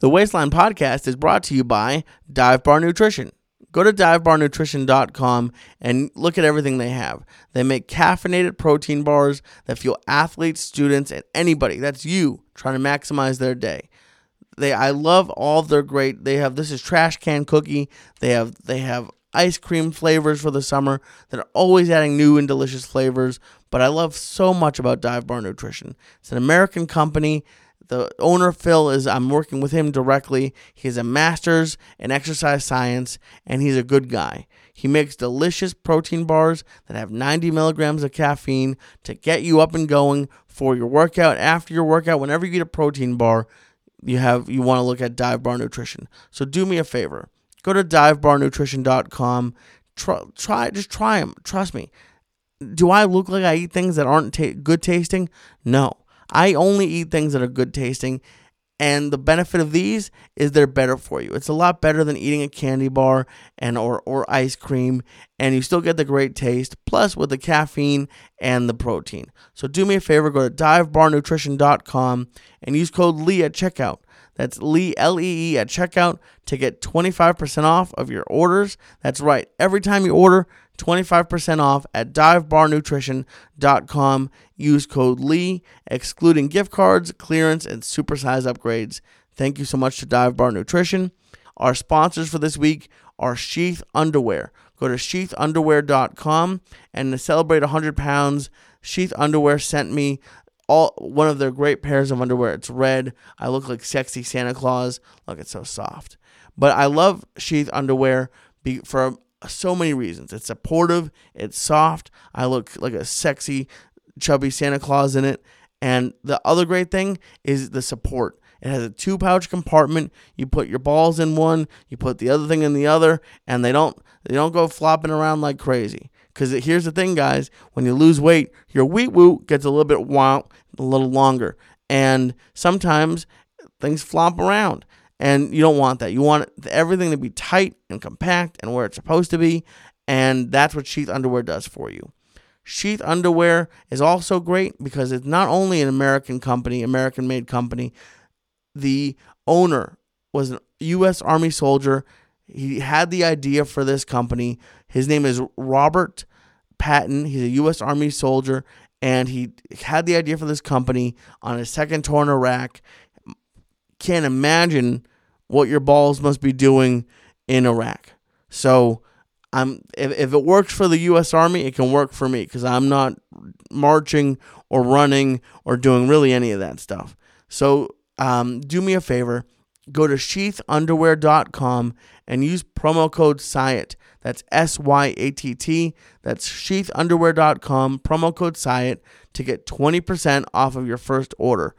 The Waistline Podcast is brought to you by Dive Bar Nutrition. Go to divebarnutrition.com and look at everything they have. They make caffeinated protein bars that fuel athletes, students, and anybody that's you trying to maximize their day. They I love all their great. They have this is trash can cookie. They have they have ice cream flavors for the summer They're always adding new and delicious flavors. But I love so much about Dive Bar Nutrition. It's an American company the owner Phil is I'm working with him directly. He has a master's in exercise science and he's a good guy. He makes delicious protein bars that have 90 milligrams of caffeine to get you up and going for your workout, after your workout, whenever you eat a protein bar, you have you want to look at Dive Bar Nutrition. So do me a favor. Go to divebarnutrition.com. Try, try just try them. Trust me. Do I look like I eat things that aren't ta- good tasting? No. I only eat things that are good tasting. And the benefit of these is they're better for you. It's a lot better than eating a candy bar and or, or ice cream, and you still get the great taste, plus with the caffeine and the protein. So do me a favor, go to divebarnutrition.com and use code Lee at checkout. That's Lee L E E at checkout to get 25% off of your orders. That's right. Every time you order, 25% off at divebarnutrition.com. Use code Lee, excluding gift cards, clearance, and supersize upgrades. Thank you so much to Dive Bar Nutrition. Our sponsors for this week are Sheath Underwear. Go to sheathunderwear.com and to celebrate 100 pounds, Sheath Underwear sent me all one of their great pairs of underwear. It's red. I look like sexy Santa Claus. Look, it's so soft. But I love Sheath Underwear for so many reasons. It's supportive, it's soft. I look like a sexy, chubby Santa Claus in it. And the other great thing is the support. It has a two pouch compartment. You put your balls in one, you put the other thing in the other, and they don't they don't go flopping around like crazy. Because here's the thing, guys: when you lose weight, your wheat woo gets a little bit a little longer, and sometimes things flop around. And you don't want that. You want everything to be tight and compact and where it's supposed to be. And that's what Sheath Underwear does for you. Sheath Underwear is also great because it's not only an American company, American made company. The owner was a U.S. Army soldier. He had the idea for this company. His name is Robert Patton. He's a U.S. Army soldier, and he had the idea for this company on his second tour in Iraq. Can't imagine what your balls must be doing in Iraq. So I'm if, if it works for the US Army, it can work for me because I'm not marching or running or doing really any of that stuff. So um, do me a favor, go to sheathunderwear.com and use promo code SYATT. That's S Y A T T. That's sheathunderwear.com, promo code SYATT to get 20% off of your first order.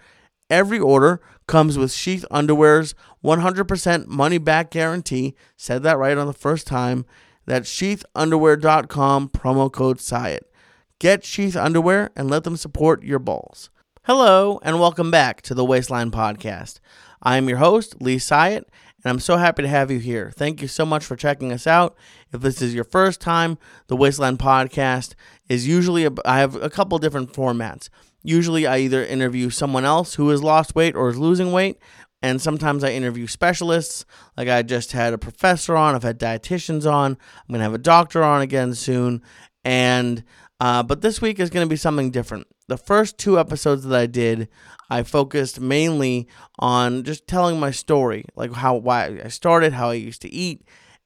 Every order comes with Sheath Underwear's 100% money back guarantee. Said that right on the first time. That's sheathunderwear.com, promo code SYATT. Get Sheath Underwear and let them support your balls. Hello, and welcome back to the Waistline Podcast. I am your host, Lee Syatt, and I'm so happy to have you here. Thank you so much for checking us out. If this is your first time, the Waistline Podcast is usually, a, I have a couple different formats. Usually, I either interview someone else who has lost weight or is losing weight, and sometimes I interview specialists. Like I just had a professor on, I've had dietitians on, I'm gonna have a doctor on again soon, and uh, but this week is gonna be something different. The first two episodes that I did, I focused mainly on just telling my story, like how why I started, how I used to eat,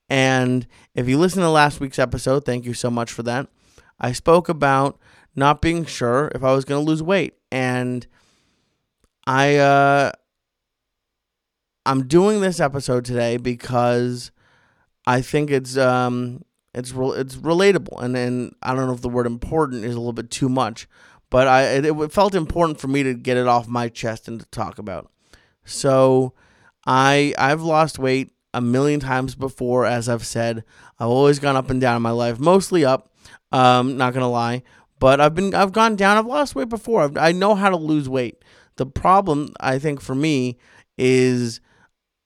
and if you listen to last week's episode, thank you so much for that. I spoke about not being sure if I was going to lose weight. And I uh I'm doing this episode today because I think it's um it's re- it's relatable and and I don't know if the word important is a little bit too much, but I it, it felt important for me to get it off my chest and to talk about. So I I've lost weight a million times before as I've said. I've always gone up and down in my life, mostly up. Um not to lie, but I've been I've gone down. I've lost weight before. I've, I know how to lose weight. The problem I think for me is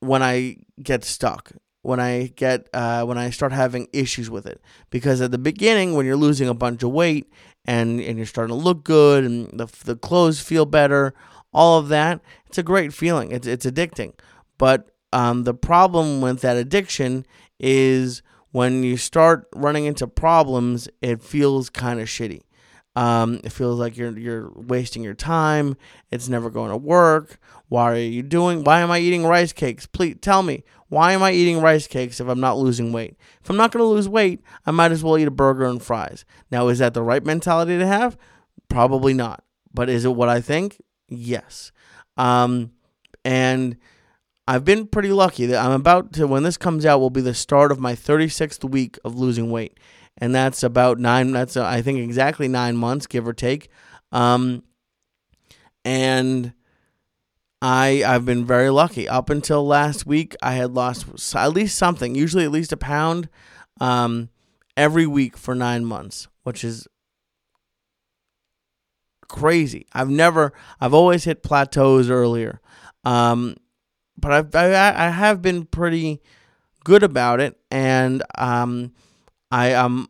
when I get stuck. When I get uh, when I start having issues with it, because at the beginning, when you're losing a bunch of weight and and you're starting to look good and the the clothes feel better, all of that, it's a great feeling. It's it's addicting. But um, the problem with that addiction is when you start running into problems, it feels kind of shitty. Um, it feels like you're you're wasting your time. It's never going to work. Why are you doing? Why am I eating rice cakes? Please tell me why am I eating rice cakes if I'm not losing weight? If I'm not going to lose weight, I might as well eat a burger and fries. Now, is that the right mentality to have? Probably not. But is it what I think? Yes. Um, and I've been pretty lucky that I'm about to, when this comes out, will be the start of my 36th week of losing weight. And that's about nine, that's, uh, I think, exactly nine months, give or take. Um, and I I've been very lucky. Up until last week, I had lost at least something, usually at least a pound, um, every week for nine months, which is crazy. I've never, I've always hit plateaus earlier, um, but I've, I I have been pretty good about it, and um, I am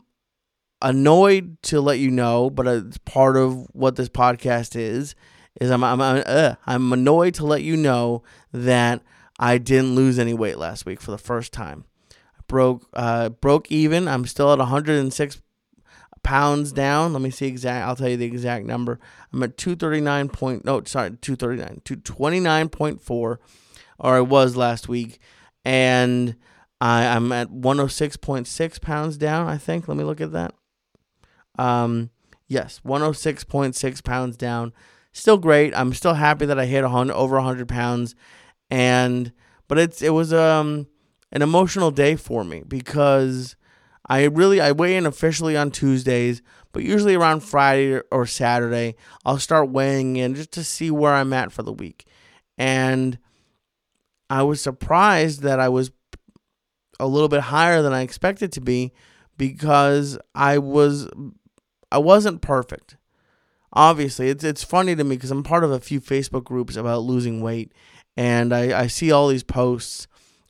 annoyed to let you know, but it's part of what this podcast is is I'm I'm uh, I'm annoyed to let you know that I didn't lose any weight last week for the first time. I broke uh, broke even. I'm still at 106 pounds down. Let me see exact. I'll tell you the exact number. I'm at 239 point. No, sorry, 239, 229.4, or I was last week, and I, I'm at 106.6 pounds down. I think. Let me look at that. Um, yes, 106.6 pounds down still great. I'm still happy that I hit hundred, over 100 pounds, and but it's it was um an emotional day for me because I really I weigh in officially on Tuesdays, but usually around Friday or Saturday I'll start weighing in just to see where I'm at for the week, and I was surprised that I was a little bit higher than I expected to be because I was I wasn't perfect obviously it's it's funny to me because I'm part of a few Facebook groups about losing weight, and I, I see all these posts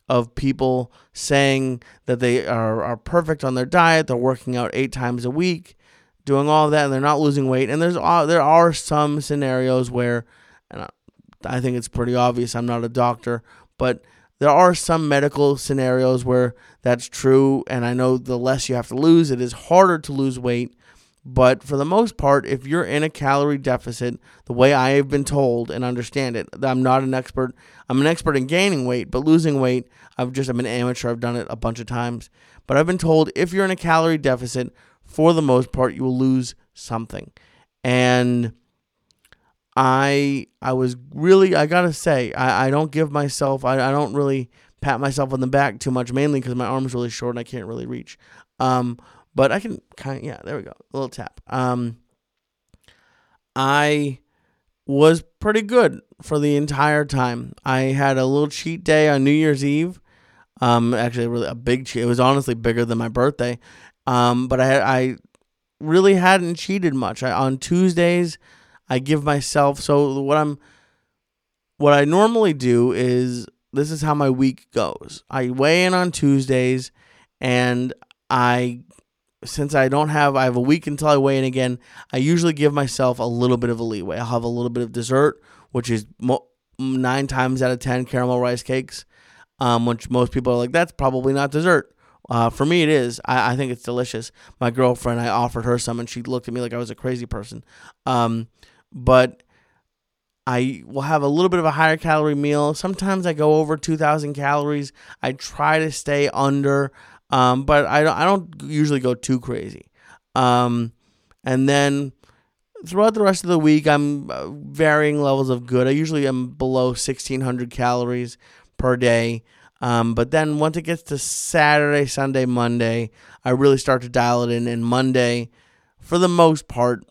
of people saying that they are, are perfect on their diet, they're working out eight times a week, doing all of that, and they're not losing weight. And there's uh, there are some scenarios where, and I think it's pretty obvious. I'm not a doctor, but there are some medical scenarios where that's true, and I know the less you have to lose, it is harder to lose weight but for the most part, if you're in a calorie deficit, the way I have been told and understand it, I'm not an expert. I'm an expert in gaining weight, but losing weight, I've just I'm an amateur. I've done it a bunch of times. But I've been told if you're in a calorie deficit, for the most part, you will lose something. And I I was really I gotta say I, I don't give myself I, I don't really pat myself on the back too much mainly because my arm's really short and I can't really reach. Um, but I can kind of, yeah, there we go. A little tap. Um, I was pretty good for the entire time. I had a little cheat day on New Year's Eve. Um, actually, really a big cheat. It was honestly bigger than my birthday. Um, but I I really hadn't cheated much. I, on Tuesdays, I give myself so what I'm what I normally do is this is how my week goes. I weigh in on Tuesdays and I since I don't have, I have a week until I weigh in again. I usually give myself a little bit of a leeway. I'll have a little bit of dessert, which is mo- nine times out of ten caramel rice cakes, um, which most people are like, that's probably not dessert. Uh, for me, it is. I, I think it's delicious. My girlfriend, I offered her some, and she looked at me like I was a crazy person. Um, but I will have a little bit of a higher calorie meal. Sometimes I go over 2,000 calories. I try to stay under. Um, but I don't, I don't usually go too crazy. Um, and then throughout the rest of the week, I'm uh, varying levels of good. I usually am below 1,600 calories per day. Um, but then once it gets to Saturday, Sunday, Monday, I really start to dial it in. And Monday, for the most part,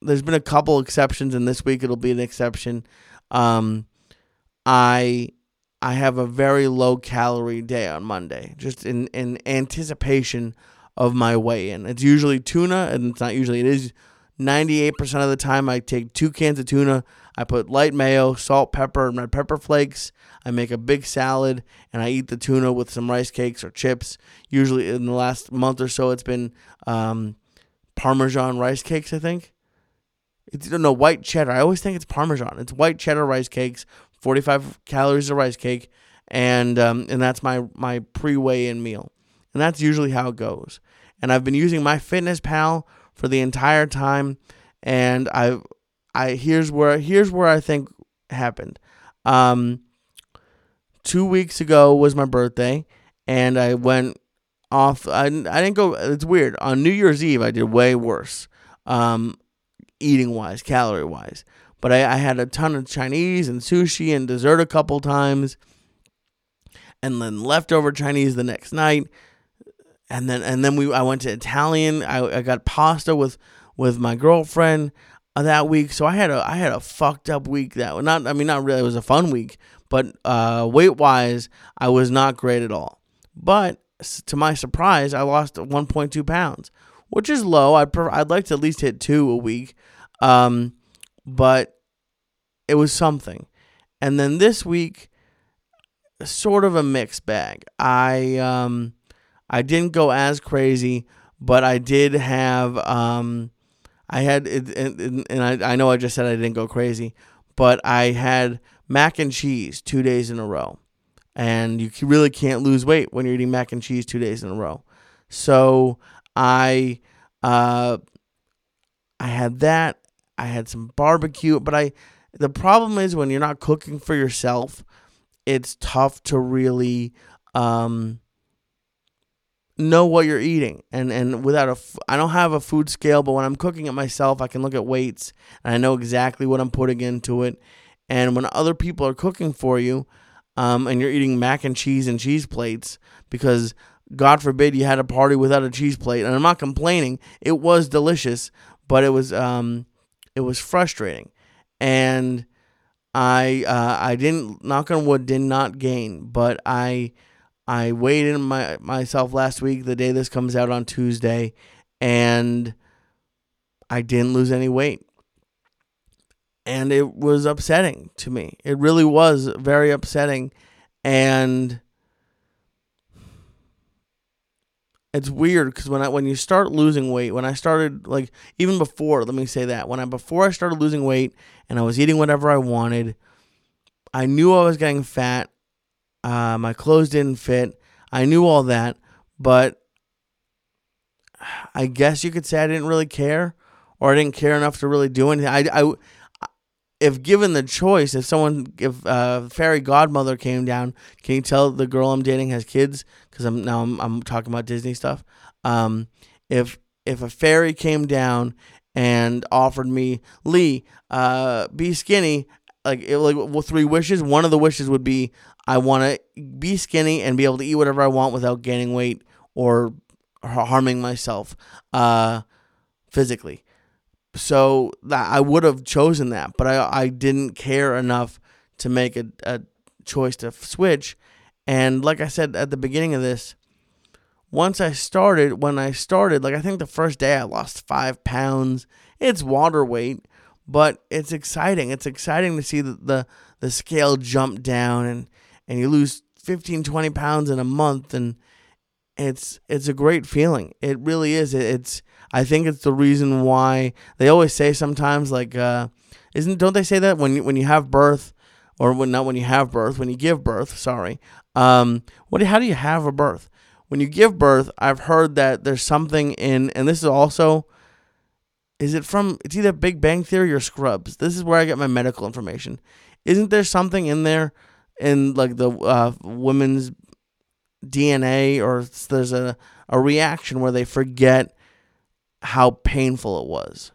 there's been a couple exceptions, and this week it'll be an exception. Um, I I have a very low calorie day on Monday, just in, in anticipation of my weigh in. It's usually tuna, and it's not usually, it is 98% of the time. I take two cans of tuna, I put light mayo, salt, pepper, and red pepper flakes. I make a big salad, and I eat the tuna with some rice cakes or chips. Usually, in the last month or so, it's been um, Parmesan rice cakes, I think. It's no white cheddar. I always think it's Parmesan. It's white cheddar rice cakes 45 calories of rice cake, and um, and that's my my pre weigh in meal, and that's usually how it goes. And I've been using MyFitnessPal for the entire time, and I I here's where here's where I think happened. Um, two weeks ago was my birthday, and I went off. I, I didn't go. It's weird. On New Year's Eve, I did way worse, um, eating wise, calorie wise. But I, I had a ton of Chinese and sushi and dessert a couple times, and then leftover Chinese the next night, and then and then we I went to Italian. I, I got pasta with with my girlfriend uh, that week. So I had a I had a fucked up week that not I mean not really it was a fun week, but uh, weight wise I was not great at all. But to my surprise, I lost 1.2 pounds, which is low. I'd I'd like to at least hit two a week, um, but it was something. And then this week, sort of a mixed bag. I um, I didn't go as crazy, but I did have um, I had and, and I I know I just said I didn't go crazy, but I had mac and cheese two days in a row, and you really can't lose weight when you're eating mac and cheese two days in a row. So I uh, I had that. I had some barbecue, but I the problem is when you're not cooking for yourself, it's tough to really um, know what you're eating. And and without a I don't have a food scale but when I'm cooking it myself I can look at weights and I know exactly what I'm putting into it. And when other people are cooking for you um, and you're eating mac and cheese and cheese plates because god forbid you had a party without a cheese plate and I'm not complaining it was delicious but it was um it was frustrating and I uh, I didn't knock on wood did not gain but I I weighed in my myself last week, the day this comes out on Tuesday, and I didn't lose any weight. And it was upsetting to me. It really was very upsetting. And it's weird because when I when you start losing weight, when I started like even before, let me say that when I before I started losing weight and I was eating whatever I wanted, I knew I was getting fat. Uh, my clothes didn't fit. I knew all that, but I guess you could say I didn't really care, or I didn't care enough to really do anything. I, I if given the choice, if someone, if uh, fairy godmother came down, can you tell the girl I'm dating has kids? Because I'm now I'm, I'm talking about Disney stuff. Um, if if a fairy came down and offered me Lee, uh, be skinny, like it, like well, three wishes. One of the wishes would be I want to be skinny and be able to eat whatever I want without gaining weight or harming myself uh, physically. So that I would have chosen that, but I I didn't care enough to make a, a choice to switch. And like I said at the beginning of this, once I started, when I started, like I think the first day I lost five pounds. It's water weight, but it's exciting. It's exciting to see the, the, the scale jump down and and you lose 15, 20 pounds in a month and it's it's a great feeling. It really is. It's I think it's the reason why they always say sometimes like uh, isn't don't they say that when you, when you have birth or when not when you have birth when you give birth sorry um what how do you have a birth when you give birth I've heard that there's something in and this is also is it from it's either Big Bang Theory or Scrubs this is where I get my medical information isn't there something in there in like the uh, women's DNA or there's a, a reaction where they forget how painful it was.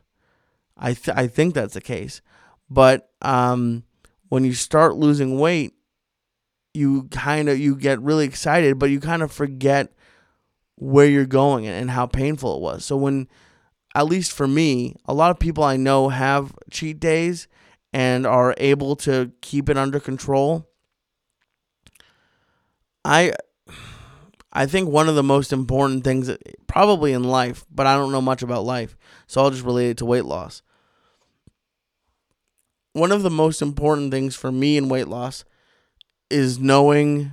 I th- I think that's the case. But um, when you start losing weight, you kind of you get really excited, but you kind of forget where you're going and how painful it was. So when at least for me, a lot of people I know have cheat days and are able to keep it under control. I I think one of the most important things probably in life, but I don't know much about life, so I'll just relate it to weight loss. One of the most important things for me in weight loss is knowing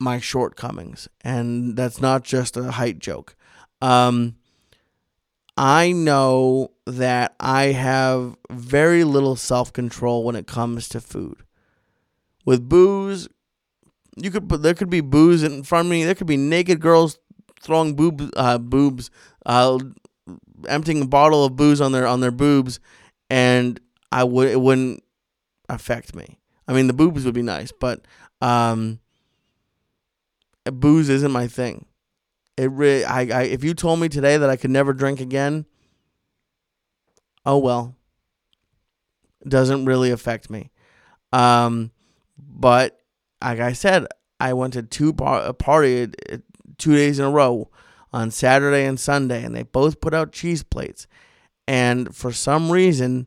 my shortcomings, and that's not just a height joke. Um, I know that I have very little self control when it comes to food. with booze. You could there could be booze in front of me. There could be naked girls throwing boob uh, boobs, uh, emptying a bottle of booze on their on their boobs, and I would it wouldn't affect me. I mean, the boobs would be nice, but um, booze isn't my thing. It really, I, I, if you told me today that I could never drink again, oh well. Doesn't really affect me. Um, but like I said, I went to two a party uh, two days in a row on Saturday and Sunday, and they both put out cheese plates. And for some reason,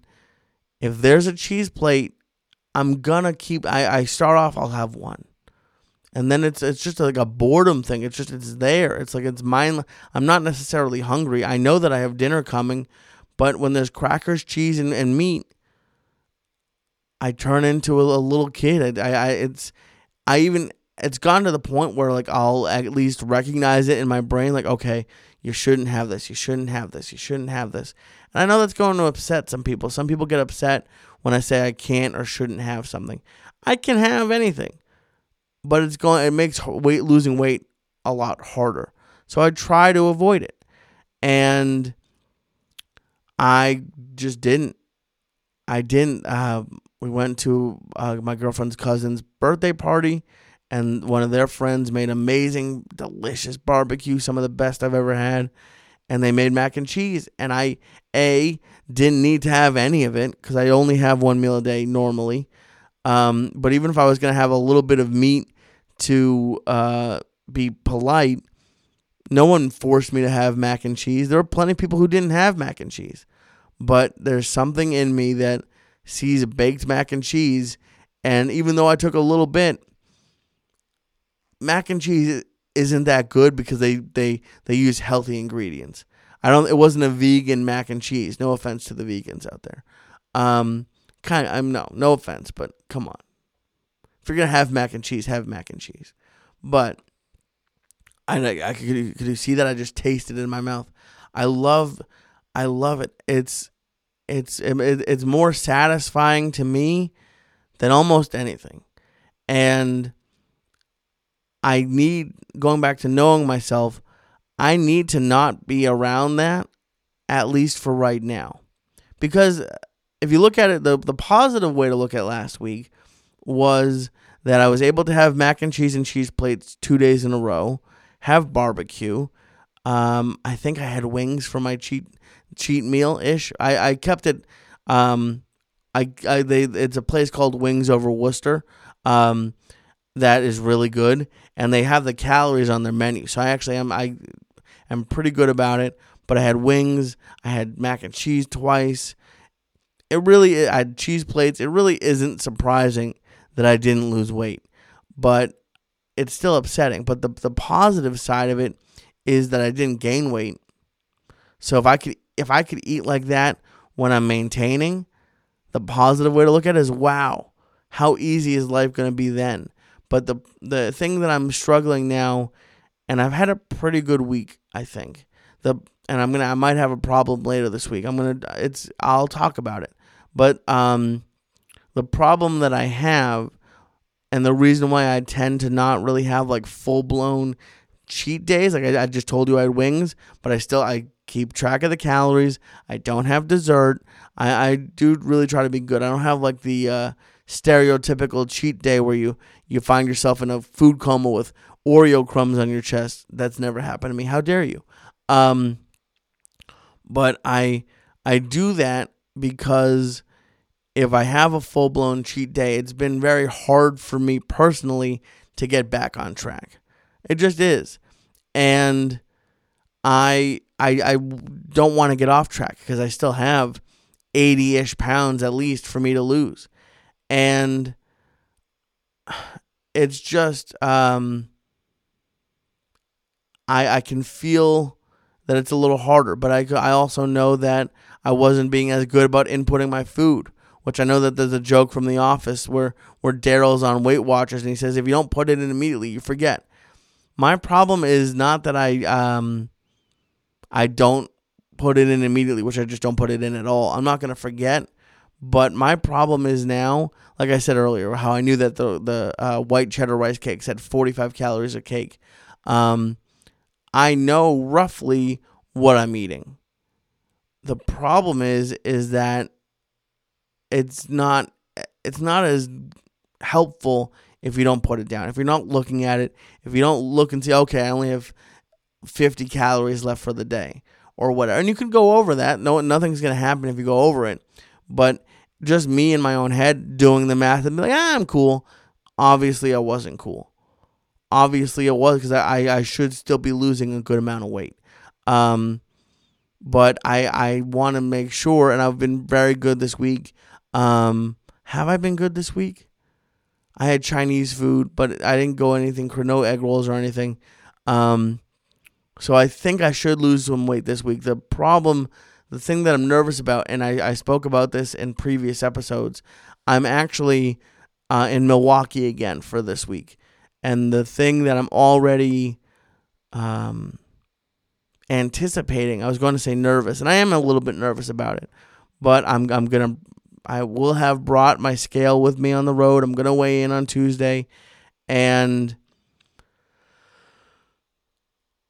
if there's a cheese plate, I'm gonna keep. I, I start off. I'll have one, and then it's it's just like a boredom thing. It's just it's there. It's like it's mine. I'm not necessarily hungry. I know that I have dinner coming, but when there's crackers, cheese, and, and meat, I turn into a, a little kid. I, I it's I even it's gone to the point where like I'll at least recognize it in my brain. Like okay, you shouldn't have this. You shouldn't have this. You shouldn't have this. And I know that's going to upset some people. Some people get upset when I say I can't or shouldn't have something. I can have anything but it's going it makes weight losing weight a lot harder. So I try to avoid it. And I just didn't. I didn't. Uh, we went to uh, my girlfriend's cousin's birthday party, and one of their friends made amazing, delicious barbecue, some of the best I've ever had. And they made mac and cheese, and I a didn't need to have any of it because I only have one meal a day normally. Um, but even if I was gonna have a little bit of meat to uh, be polite, no one forced me to have mac and cheese. There were plenty of people who didn't have mac and cheese. But there's something in me that sees a baked mac and cheese. And even though I took a little bit, mac and cheese isn't that good because they, they, they use healthy ingredients. I don't. It wasn't a vegan mac and cheese. No offense to the vegans out there. Um, kind. I'm no, no offense, but come on. If you're gonna have mac and cheese, have mac and cheese. But I I could, could you see that I just tasted it in my mouth. I love I love it. It's it's it's more satisfying to me than almost anything. And I need going back to knowing myself, I need to not be around that at least for right now. Because if you look at it the the positive way to look at last week was that I was able to have mac and cheese and cheese plates two days in a row, have barbecue. Um, I think I had wings for my cheat cheat meal ish. I, I kept it. Um, I, I they it's a place called Wings Over Worcester. Um, that is really good, and they have the calories on their menu. So I actually am I am pretty good about it. But I had wings. I had mac and cheese twice. It really I had cheese plates. It really isn't surprising that I didn't lose weight. But it's still upsetting. But the the positive side of it is that I didn't gain weight. So if I could if I could eat like that when I'm maintaining, the positive way to look at it is wow, how easy is life going to be then? But the the thing that I'm struggling now and I've had a pretty good week, I think. The and I'm going to I might have a problem later this week. I'm going to it's I'll talk about it. But um the problem that I have, and the reason why I tend to not really have like full blown cheat days, like I, I just told you I had wings, but I still I keep track of the calories. I don't have dessert. I, I do really try to be good. I don't have like the uh, stereotypical cheat day where you you find yourself in a food coma with Oreo crumbs on your chest. That's never happened to me. How dare you? Um, but I I do that because if I have a full blown cheat day, it's been very hard for me personally to get back on track. It just is. And I I I don't want to get off track because I still have 80-ish pounds at least for me to lose. And it's just um I I can feel that it's a little harder, but I I also know that I wasn't being as good about inputting my food which I know that there's a joke from The Office where where Darryl's on Weight Watchers and he says if you don't put it in immediately, you forget. My problem is not that I um I don't put it in immediately, which I just don't put it in at all. I'm not gonna forget, But my problem is now, like I said earlier, how I knew that the the uh, white cheddar rice cakes had 45 calories a cake. Um, I know roughly what I'm eating. The problem is is that it's not it's not as helpful if you don't put it down. If you're not looking at it, if you don't look and see, okay, I only have 50 calories left for the day or whatever. And you could go over that. No, nothing's going to happen if you go over it. But just me in my own head doing the math and be like, ah, I'm cool. Obviously, I wasn't cool. Obviously, it was because I, I should still be losing a good amount of weight. Um, but I, I want to make sure, and I've been very good this week. Um, have I been good this week? I had Chinese food, but I didn't go anything, no egg rolls or anything. Um, so I think I should lose some weight this week. The problem the thing that I'm nervous about, and I, I spoke about this in previous episodes, I'm actually uh, in Milwaukee again for this week. And the thing that I'm already um, anticipating, I was going to say nervous, and I am a little bit nervous about it, but I'm, I'm going to, I will have brought my scale with me on the road. I'm going to weigh in on Tuesday. And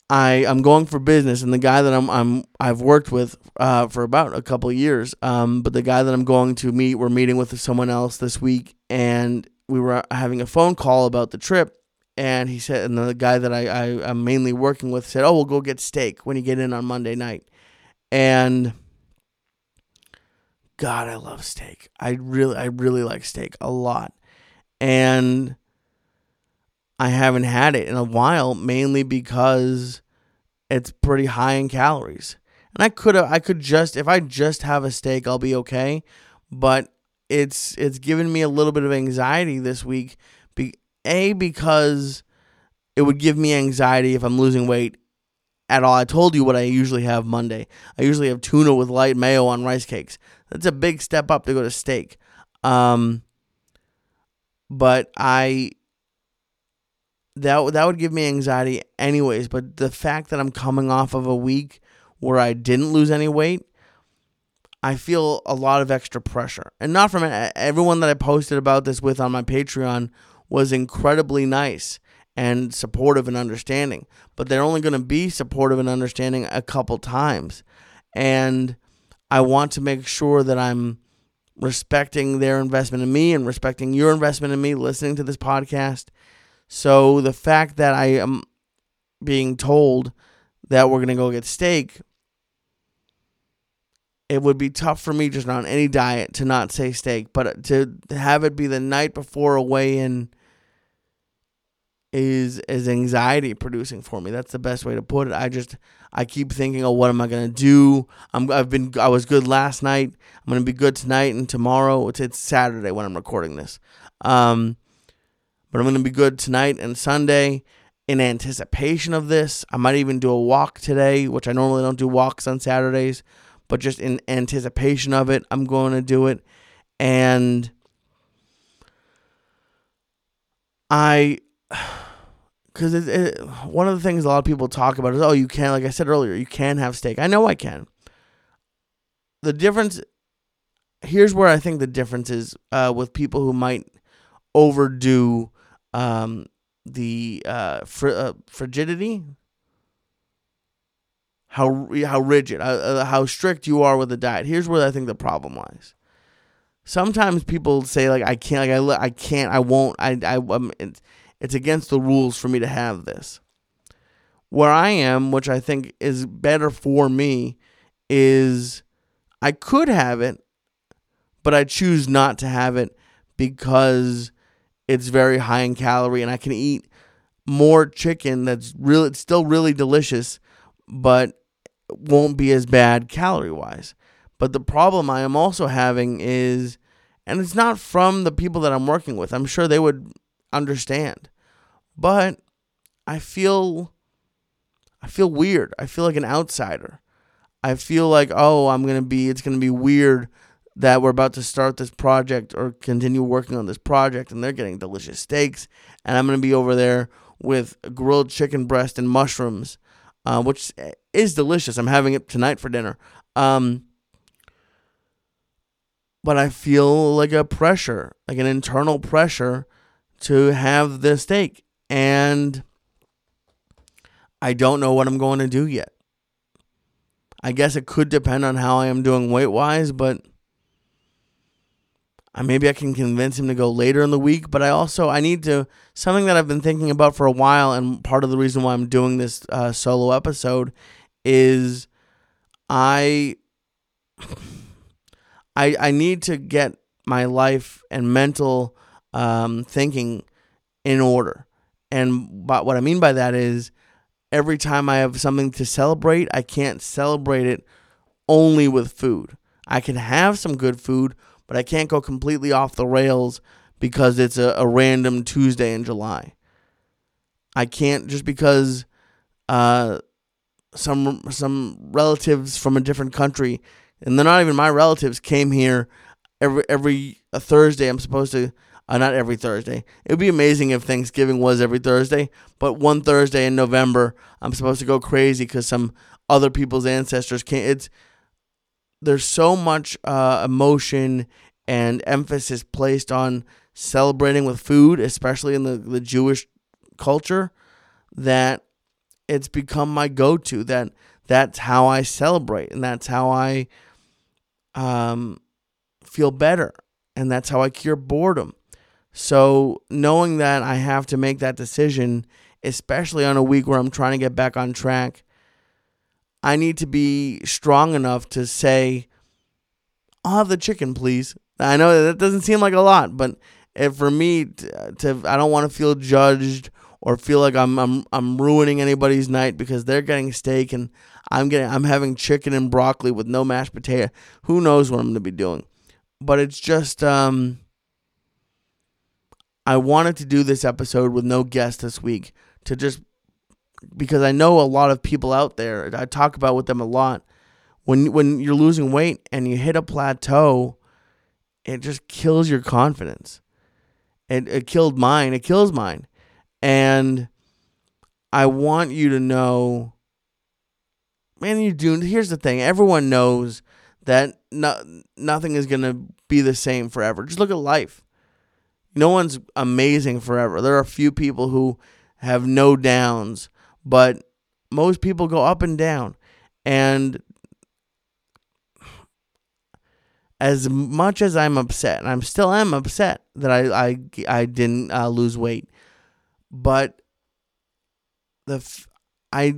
I I'm going for business, and the guy that I'm I'm I've worked with uh, for about a couple of years. Um, but the guy that I'm going to meet, we're meeting with someone else this week, and we were having a phone call about the trip. And he said, and the guy that I, I am mainly working with said, "Oh, we'll go get steak when you get in on Monday night." And God, I love steak. I really I really like steak a lot, and I haven't had it in a while, mainly because it's pretty high in calories. And I could have, I could just if I just have a steak, I'll be okay. But it's it's given me a little bit of anxiety this week. Be, a because it would give me anxiety if I'm losing weight at all. I told you what I usually have Monday. I usually have tuna with light mayo on rice cakes. That's a big step up to go to steak. Um, but I that that would give me anxiety anyways but the fact that i'm coming off of a week where i didn't lose any weight i feel a lot of extra pressure. And not from everyone that i posted about this with on my patreon was incredibly nice and supportive and understanding but they're only going to be supportive and understanding a couple times. And i want to make sure that i'm respecting their investment in me and respecting your investment in me listening to this podcast so the fact that I am being told that we're going to go get steak, it would be tough for me just on any diet to not say steak, but to have it be the night before a weigh-in is is anxiety producing for me. That's the best way to put it. I just I keep thinking, oh, what am I gonna do? I'm I've been I was good last night. I'm gonna be good tonight and tomorrow. It's it's Saturday when I'm recording this. Um, but I'm going to be good tonight and Sunday in anticipation of this. I might even do a walk today, which I normally don't do walks on Saturdays, but just in anticipation of it, I'm going to do it. And I, because it, it, one of the things a lot of people talk about is, oh, you can't. like I said earlier, you can have steak. I know I can. The difference, here's where I think the difference is uh, with people who might overdo um, the uh, fr- uh, frigidity, how how rigid, uh, uh, how strict you are with the diet. Here's where I think the problem lies. Sometimes people say like I can't, like I, I can't, I won't, I, I, um, it's, it's against the rules for me to have this. Where I am, which I think is better for me, is I could have it, but I choose not to have it because it's very high in calorie, and I can eat more chicken that's really it's still really delicious, but won't be as bad calorie wise. But the problem I am also having is, and it's not from the people that I'm working with. I'm sure they would understand, but I feel, I feel weird. I feel like an outsider. I feel like oh, I'm gonna be. It's gonna be weird that we're about to start this project or continue working on this project and they're getting delicious steaks and i'm going to be over there with grilled chicken breast and mushrooms uh, which is delicious i'm having it tonight for dinner um, but I feel like a pressure, like an internal pressure to have this steak. And I don't know what I'm going to do yet. I guess it could depend on how I am doing weight wise, but maybe I can convince him to go later in the week. But I also I need to something that I've been thinking about for a while, and part of the reason why I'm doing this uh, solo episode is I I I need to get my life and mental um, thinking in order. And but what I mean by that is every time I have something to celebrate, I can't celebrate it only with food. I can have some good food, but I can't go completely off the rails because it's a, a random Tuesday in July. I can't just because uh, some some relatives from a different country, and they're not even my relatives, came here every every Thursday. I'm supposed to uh, not every Thursday. It would be amazing if Thanksgiving was every Thursday, but one Thursday in November, I'm supposed to go crazy because some other people's ancestors came. It's there's so much uh, emotion and emphasis placed on celebrating with food, especially in the, the Jewish culture, that it's become my go-to. That that's how I celebrate, and that's how I um, feel better, and that's how I cure boredom. So knowing that I have to make that decision, especially on a week where I'm trying to get back on track, I need to be strong enough to say, I'll have the chicken, please. I know that doesn't seem like a lot, but for me to, to I don't want to feel judged or feel like I'm I'm I'm ruining anybody's night because they're getting steak and I'm getting I'm having chicken and broccoli with no mashed potato. Who knows what I'm going to be doing? But it's just um I wanted to do this episode with no guest this week to just because I know a lot of people out there. I talk about with them a lot. When when you're losing weight and you hit a plateau, it just kills your confidence. It it killed mine. It kills mine. And I want you to know man, you do here's the thing. Everyone knows that no, nothing is going to be the same forever. Just look at life no one's amazing forever. There are a few people who have no downs, but most people go up and down. And as much as I'm upset, and I'm still am upset that I I, I didn't uh, lose weight, but the I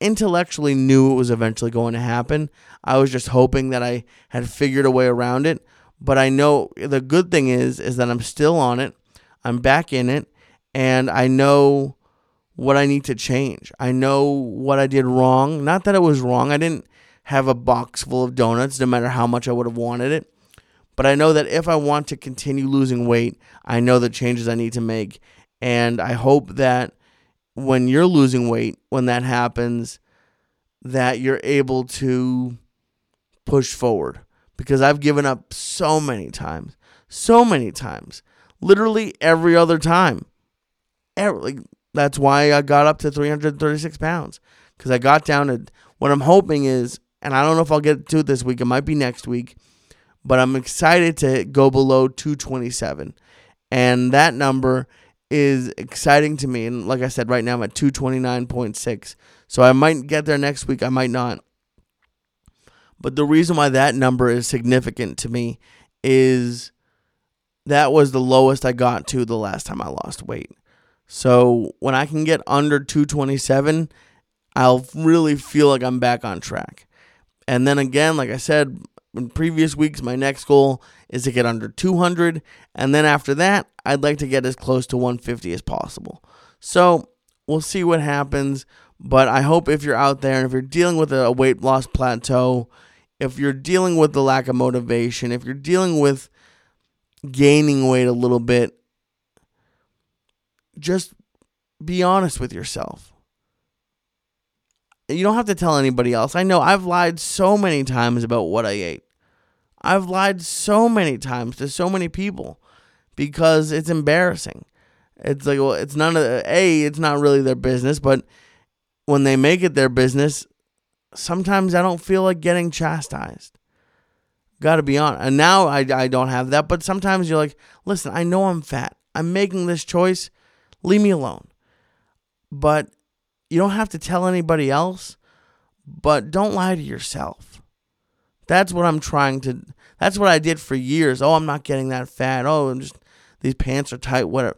intellectually knew it was eventually going to happen. I was just hoping that I had figured a way around it. But I know the good thing is is that I'm still on it. I'm back in it and I know what I need to change. I know what I did wrong. Not that it was wrong. I didn't have a box full of donuts no matter how much I would have wanted it. But I know that if I want to continue losing weight, I know the changes I need to make. And I hope that when you're losing weight, when that happens, that you're able to push forward because I've given up so many times, so many times, literally every other time. Every, like, that's why I got up to 336 pounds because I got down to what I'm hoping is, and I don't know if I'll get to it this week, it might be next week, but I'm excited to go below 227. And that number is exciting to me. And like I said, right now I'm at 229.6. So I might get there next week, I might not. But the reason why that number is significant to me is that was the lowest I got to the last time I lost weight. So when I can get under 227, I'll really feel like I'm back on track. And then again, like I said in previous weeks, my next goal is to get under 200. And then after that, I'd like to get as close to 150 as possible. So we'll see what happens. But I hope if you're out there and if you're dealing with a weight loss plateau, if you're dealing with the lack of motivation, if you're dealing with gaining weight a little bit, just be honest with yourself. You don't have to tell anybody else. I know I've lied so many times about what I ate. I've lied so many times to so many people because it's embarrassing. It's like, well, it's none of the, A, it's not really their business, but when they make it their business, sometimes I don't feel like getting chastised. Got to be on. And now I, I don't have that. But sometimes you're like, listen, I know I'm fat. I'm making this choice. Leave me alone. But you don't have to tell anybody else. But don't lie to yourself. That's what I'm trying to. That's what I did for years. Oh, I'm not getting that fat. Oh, I'm just these pants are tight. Whatever.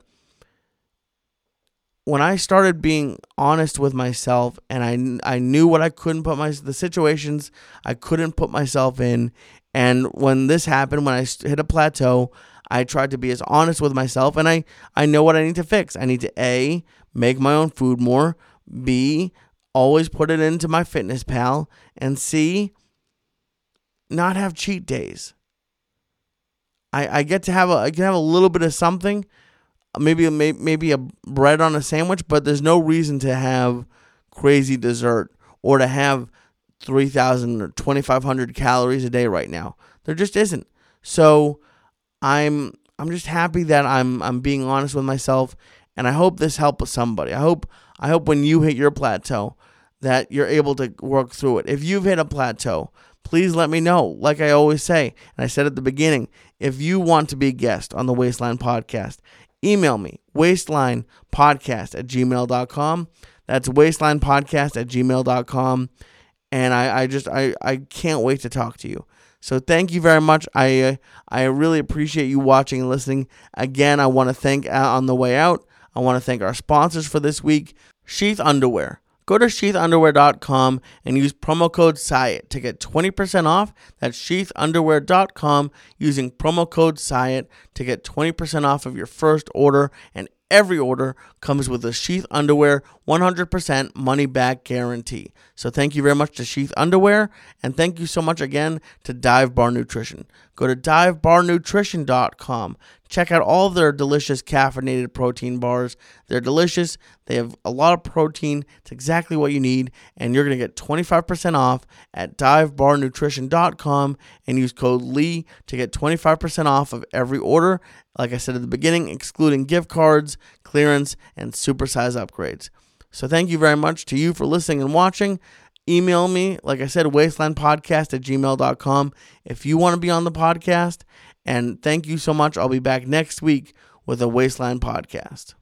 When I started being honest with myself, and I I knew what I couldn't put my the situations I couldn't put myself in, and when this happened, when I hit a plateau, I tried to be as honest with myself and I, I know what I need to fix. I need to A, make my own food more, B, always put it into MyFitnessPal, and C, not have cheat days. I, I get to have a I can have a little bit of something, maybe maybe a bread on a sandwich, but there's no reason to have crazy dessert or to have 3,000 or 2,500 calories a day right now. There just isn't. So I'm I'm just happy that I'm I'm being honest with myself, and I hope this helps somebody. I hope I hope when you hit your plateau that you're able to work through it. If you've hit a plateau, please let me know. Like I always say, and I said at the beginning, if you want to be a guest on the Waistline Podcast, email me, waistlinepodcast at gmail.com. That's waistlinepodcast at gmail.com and I, I just I, I can't wait to talk to you. So thank you very much. I uh, I really appreciate you watching and listening. Again, I want to thank uh, on the way out. I want to thank our sponsors for this week, Sheath Underwear. Go to sheathunderwear.com and use promo code SYATT to get 20% off. That's sheathunderwear.com using promo code SYATT to get 20% off of your first order and every order comes with a Sheath Underwear 100% money back guarantee. So thank you very much to Sheath Underwear, and thank you so much again to Dive Bar Nutrition. Go to divebarnutrition.com. Check out all their delicious caffeinated protein bars. They're delicious. They have a lot of protein. It's exactly what you need. And you're going to get 25% off at divebarnutrition.com and use code LEE to get 25% off of every order. Like I said at the beginning, excluding gift cards, clearance, and supersize upgrades. So thank you very much to you for listening and watching. Email me, like I said, waistlinepodcast at gmail.com if you want to be on the podcast. And thank you so much. I'll be back next week with a Waistline podcast.